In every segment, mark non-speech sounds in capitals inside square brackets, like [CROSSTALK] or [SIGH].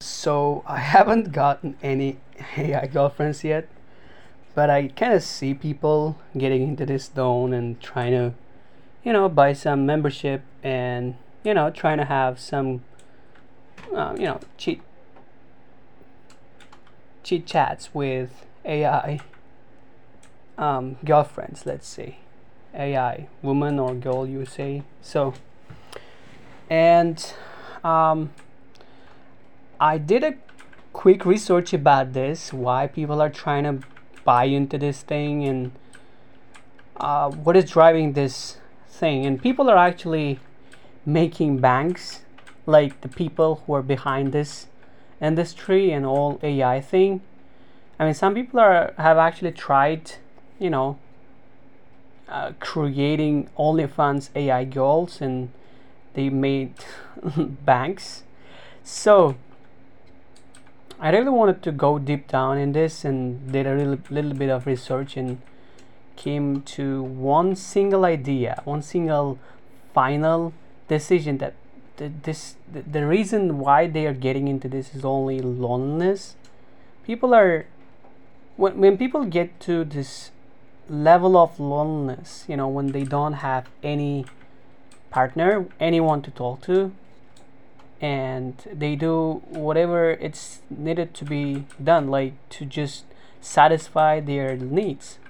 So I [LAUGHS] haven't gotten any AI girlfriends yet, but I kind of see people getting into this zone and trying to, you know, buy some membership and you know trying to have some, uh, you know, cheat chit chats with AI um, girlfriends, let's say, AI woman or girl, you say. So, and um, I did a quick research about this, why people are trying to buy into this thing, and uh, what is driving this thing. And people are actually making banks, like the people who are behind this industry and all AI thing. I mean, some people are have actually tried, you know, uh, creating OnlyFans AI girls, and they made [LAUGHS] banks. So I really wanted to go deep down in this and did a little, little bit of research and came to one single idea, one single final decision that the, this the, the reason why they are getting into this is only loneliness. People are when when people get to this level of loneliness, you know, when they don't have any partner, anyone to talk to, and they do whatever it's needed to be done, like to just satisfy their needs.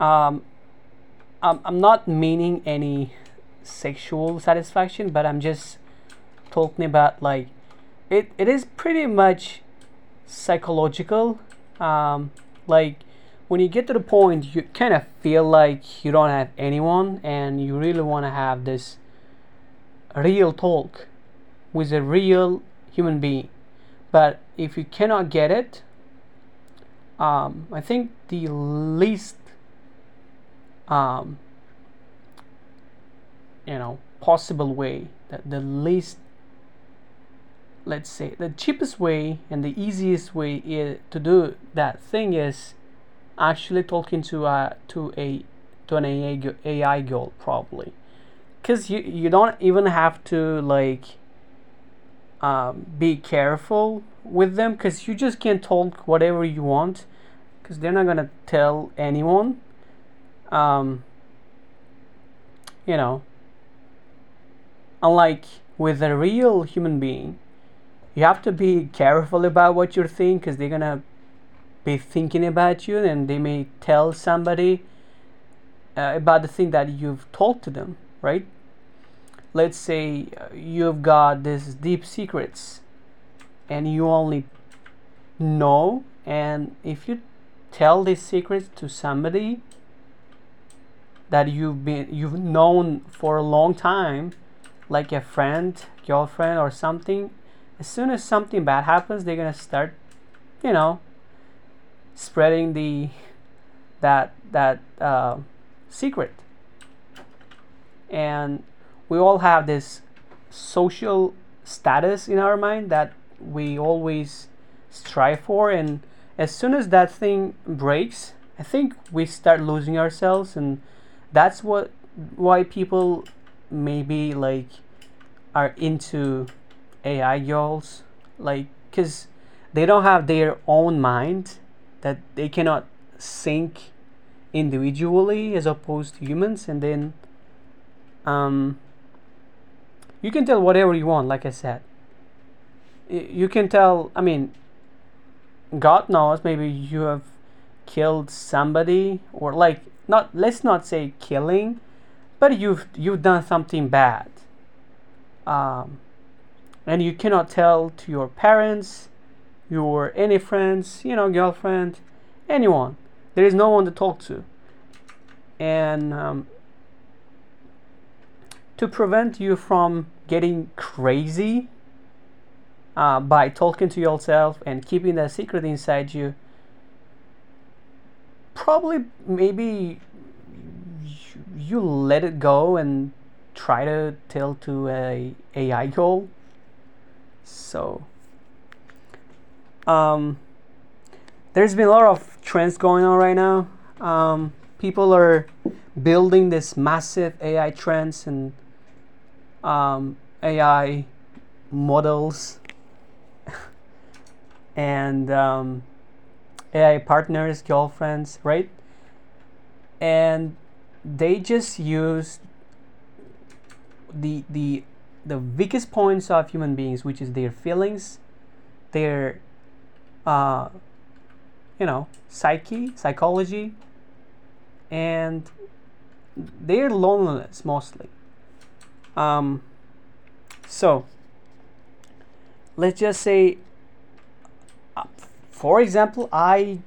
Um, I'm, I'm not meaning any sexual satisfaction, but I'm just talking about like it, it is pretty much psychological. Um, like when you get to the point you kind of feel like you don't have anyone and you really want to have this real talk with a real human being. But if you cannot get it, um, I think the least, um, you know, possible way, that the least, let's say, the cheapest way and the easiest way to do that thing is actually talking to a to a to an AI, AI girl probably because you you don't even have to like um, be careful with them because you just can't talk whatever you want because they're not gonna tell anyone. Um, you know, unlike with a real human being, you have to be careful about what you're thinking because they're gonna be thinking about you and they may tell somebody uh, about the thing that you've told to them, right? Let's say uh, you've got these deep secrets and you only know and if you tell these secrets to somebody that you've been you've known for a long time like a friend girlfriend or something as soon as something bad happens they're gonna start you know spreading the that that uh, secret. And we all have this social status in our mind that we always strive for and as soon as that thing breaks i think we start losing ourselves and that's what why people maybe like are into ai girls like because they don't have their own mind that they cannot think individually as opposed to humans and then um you can tell whatever you want like i said. You can tell i mean god knows maybe you have killed somebody or like not let's not say killing but you've you've done something bad. Um, and you cannot tell to your parents your any friends you know girlfriend anyone. There is no one to talk to. And um, to prevent you from getting crazy uh, by talking to yourself and keeping that secret inside you probably maybe you, you let it go and try to tell to a AI goal so um, there's been a lot of trends going on right now. Um, people are building this massive AI trends and um, AI models [LAUGHS] and um, AI partners, girlfriends, right? And they just use the the the weakest points of human beings, which is their feelings, their uh, you know psyche, psychology, and their loneliness mostly. Um, so let's just say, uh, for example, I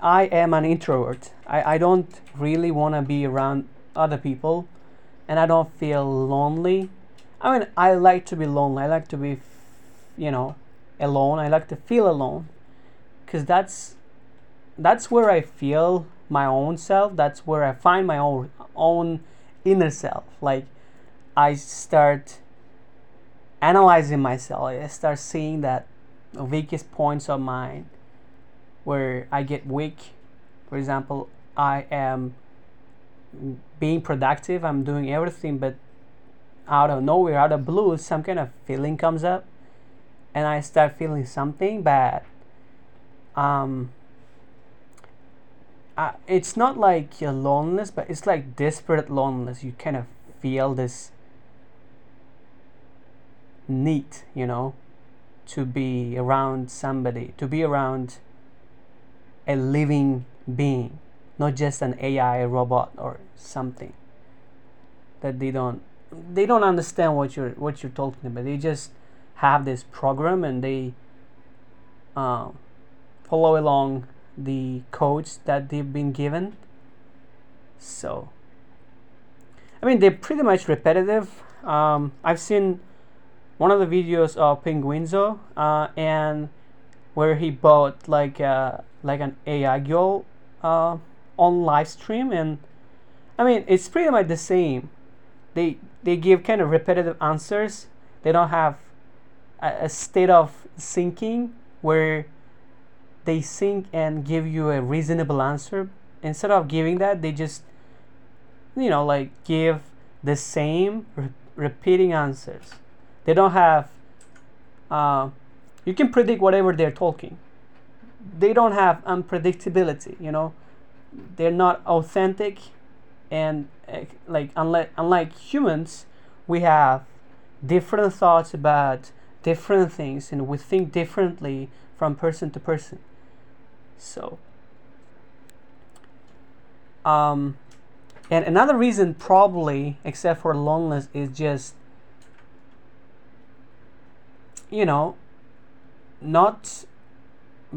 I am an introvert. I, I don't really want to be around other people and I don't feel lonely. I mean, I like to be lonely. I like to be, you know, alone. I like to feel alone because that's that's where I feel my own self. That's where I find my own own inner self. Like I start analyzing myself. I start seeing that weakest points of mine where I get weak. For example, I am being productive, I'm doing everything, but out of nowhere, out of blue, some kind of feeling comes up, and I start feeling something bad. Um, uh, it's not like a loneliness, but it's like desperate loneliness. You kind of feel this need, you know, to be around somebody, to be around a living being, not just an AI robot or something that they don't they don't understand what you're what you're talking about. They just have this program and they uh, follow along the codes that they've been given. So, I mean, they're pretty much repetitive. Um, I've seen one of the videos of Pinguinzo uh, and where he bought like uh, like an AI girl uh, on live stream and I mean it's pretty much the same. They they give kind of repetitive answers. They don't have a, a state of thinking where they think and give you a reasonable answer. Instead of giving that, they just you know like give the same re- repeating answers. They don't have. Uh, you can predict whatever they're talking. They don't have unpredictability. You know, they're not authentic, and uh, like unlike unlike humans, we have different thoughts about different things, and we think differently from person to person. So. Um, and another reason, probably, except for loneliness, is just you know, not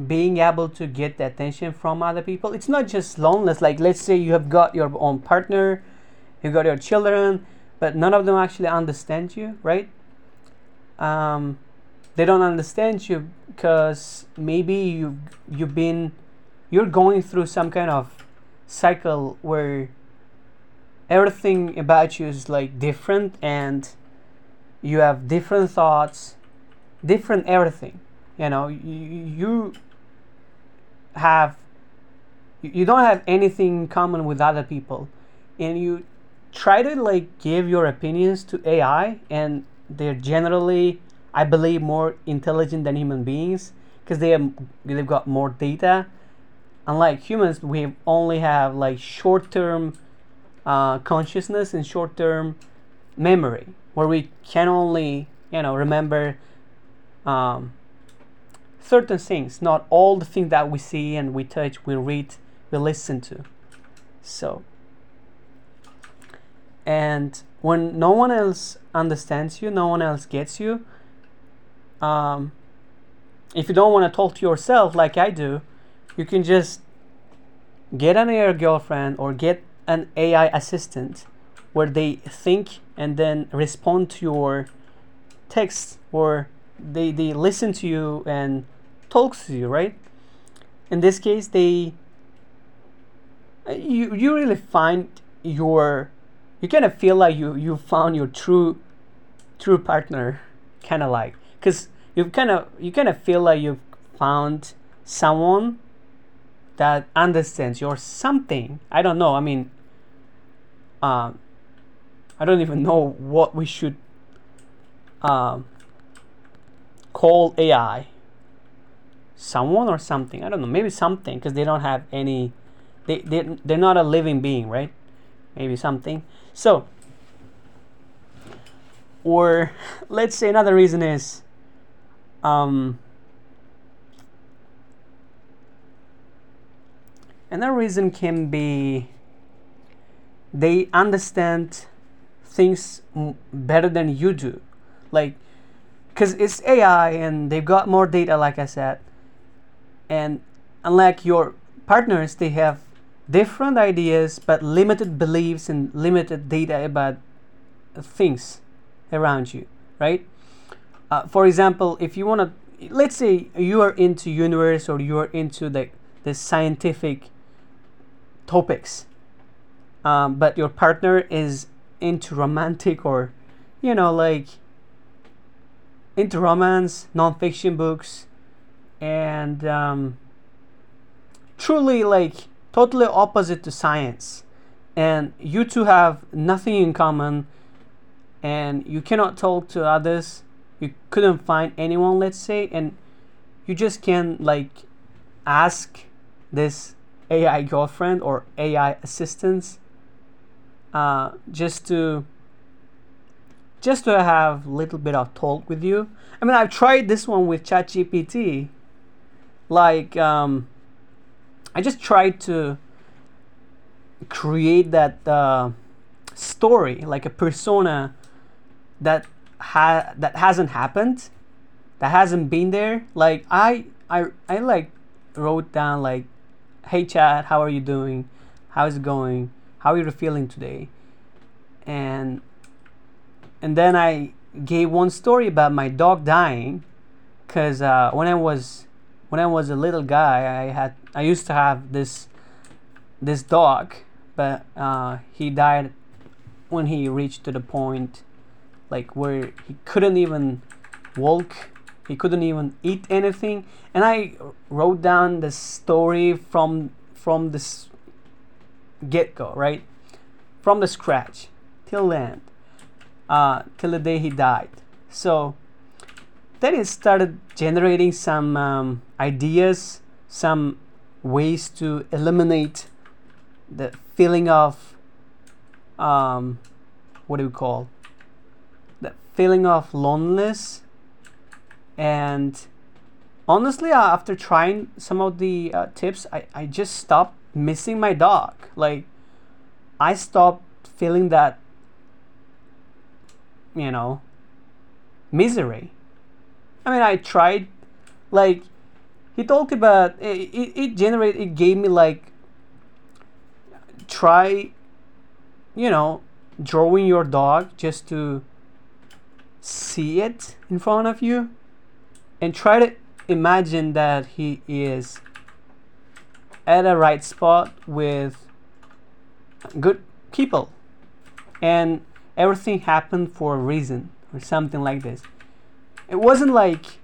being able to get the attention from other people. It's not just loneliness. Like, let's say you have got your own partner, you've got your children, but none of them actually understand you, right? Um, they don't understand you because maybe you you've been you're going through some kind of cycle where everything about you is like different and you have different thoughts different everything you know you, you have you don't have anything in common with other people. And you try to like give your opinions to ai and they're generally i believe more intelligent than human beings because they have they've got more data. Unlike humans we only have like short-term uh, consciousness and short-term memory where we can only you know remember um, certain things, not all the things that we see and we touch, we read, we listen to. So, and when no one else understands you, no one else gets you, um, if you don't want to talk to yourself like I do, you can just get an AI girlfriend or get an AI assistant where they think and then respond to your text or they they listen to you and talks to you right? In this case they you you really find your you kind of feel like you you found your true true partner kind of like because you kind of you kind of feel like you've found someone that understands your something. I don't know i mean um i don't even know what we should um call AI. someone or something. I don't know. Maybe something because they don't have any. They they they're not a living being, right? Maybe something. So. Or [LAUGHS] let's say another reason is. Um, another reason can be they understand things better than you do like because it's ai and they've got more data like i said. And unlike your partners they have different ideas but limited beliefs and limited data about things around you right? Uh, for example if you want to let's say you are into universe or you are into the the scientific topics um, but your partner is into romantic or you know like into romance non-fiction books and um, truly like totally opposite to science. And you two have nothing in common and you cannot talk to others. You couldn't find anyone let's say and you just can't like ask this ai girlfriend or ai assistants uh, just to just to have a little bit of talk with you i mean i've tried this one with chatgpt like um, I just tried to create that uh, story, like a persona that ha- that hasn't happened, that hasn't been there. Like I I I like wrote down like, "Hey Chad, how are you doing? How's it going? How are you feeling today?" And and then I gave one story about my dog dying, cause uh, when I was when I was a little guy, I had I used to have this this dog, but uh, he died when he reached to the point like where he couldn't even walk, he couldn't even eat anything, and I wrote down the story from from this get go, right, from the scratch till end, uh, till the day he died. So then it started generating some um, ideas, some ways to eliminate the feeling of um, what do we call the feeling of loneliness and honestly uh, after trying some of the uh, tips I, I just stopped missing my dog like i stopped feeling that you know misery I mean, I tried, like, he talked about it. It, it generated. It gave me like, try, you know, drawing your dog just to see it in front of you, and try to imagine that he is at a right spot with good people, and everything happened for a reason or something like this it wasn't like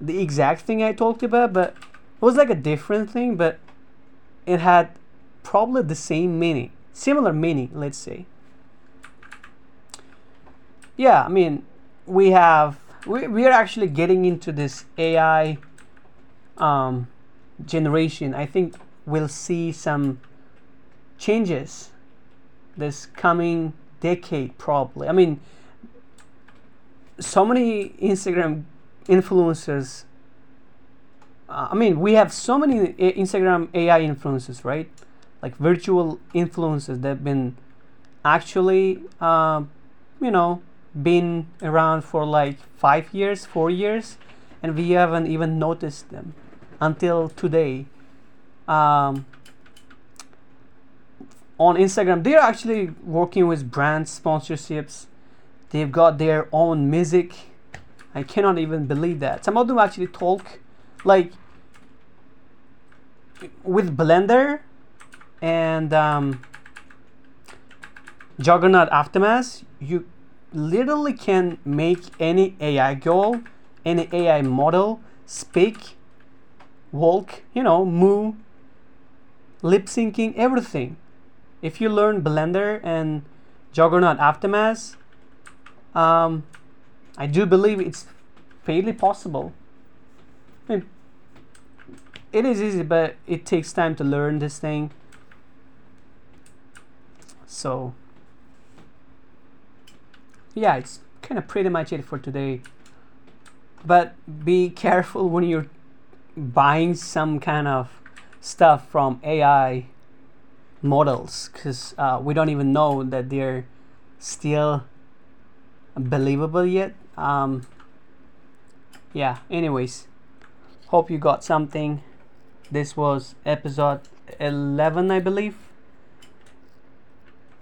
the exact thing I talked about, but it was like a different thing, but it had probably the same meaning, similar meaning, let's say. Yeah, I mean, we have we, we are actually getting into this AI um, generation. I think we'll see some changes this coming decade, probably. I mean, so many Instagram influencers. Uh, I mean, we have so many Instagram AI influencers, right? Like virtual influencers that have been actually, uh, you know, been around for like five years, four years, and we haven't even noticed them until today. Um, on Instagram, they're actually working with brand sponsorships They've got their own music. I cannot even believe that. Some of them actually talk like with Blender and um, Juggernaut Aftermath. You literally can make any AI girl, any AI model speak, walk, you know, move, lip syncing, everything. If you learn Blender and Juggernaut Aftermath, um, I do believe it's fairly possible. I mean, it is easy but it takes time to learn this thing. So yeah it's kind of pretty much it for today. But be careful when you're buying some kind of stuff from AI models because uh, we don't even know that they're still believable yet. Um, yeah, anyways, hope you got something. This was episode 11, I believe.